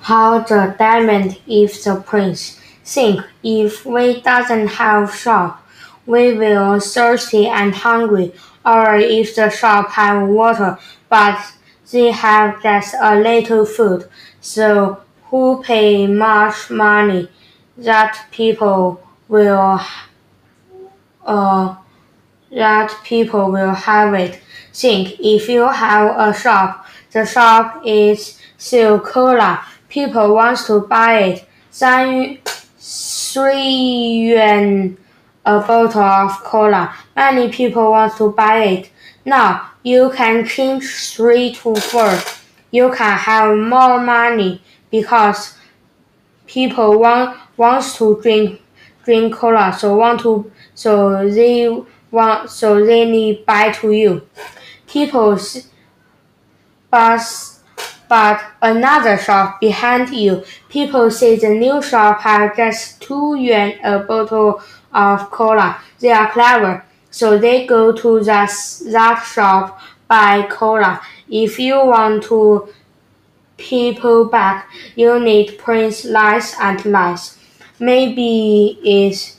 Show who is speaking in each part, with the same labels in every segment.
Speaker 1: How the demand if the prince. Think, if we doesn't have shop, we will thirsty and hungry, or if the shop have water, but they have just a little food. So who pay much money that people will uh, that people will have it. Think if you have a shop, the shop is sell cola, people want to buy it. 三 three yuan a bottle of cola. Many people want to buy it. Now you can change three to four. You can have more money because people want wants to drink drink cola, so want to so they want so they need buy to you. People's but but another shop behind you. People say the new shop has just two yuan a bottle of cola. They are clever, so they go to that that shop buy cola. If you want to people back, you need Prince less and less. Maybe it's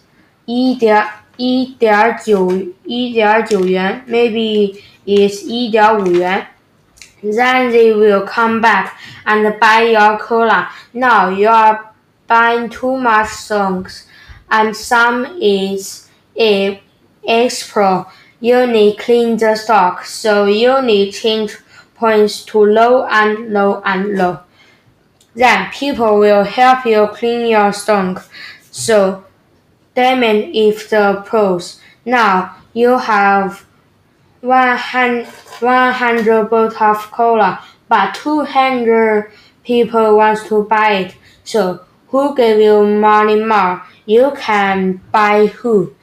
Speaker 1: 一点一点九一点九元，maybe it's 一点五元。 Then they will come back and buy your cola. Now you are buying too much things, and some is a extra. You need clean the stock, so you need change points to low and low and low. Then people will help you clean your stock. So demand if the pros. Now you have 100, 100 bottles of cola, but 200 people want to buy it. So who give you money more? You can buy who?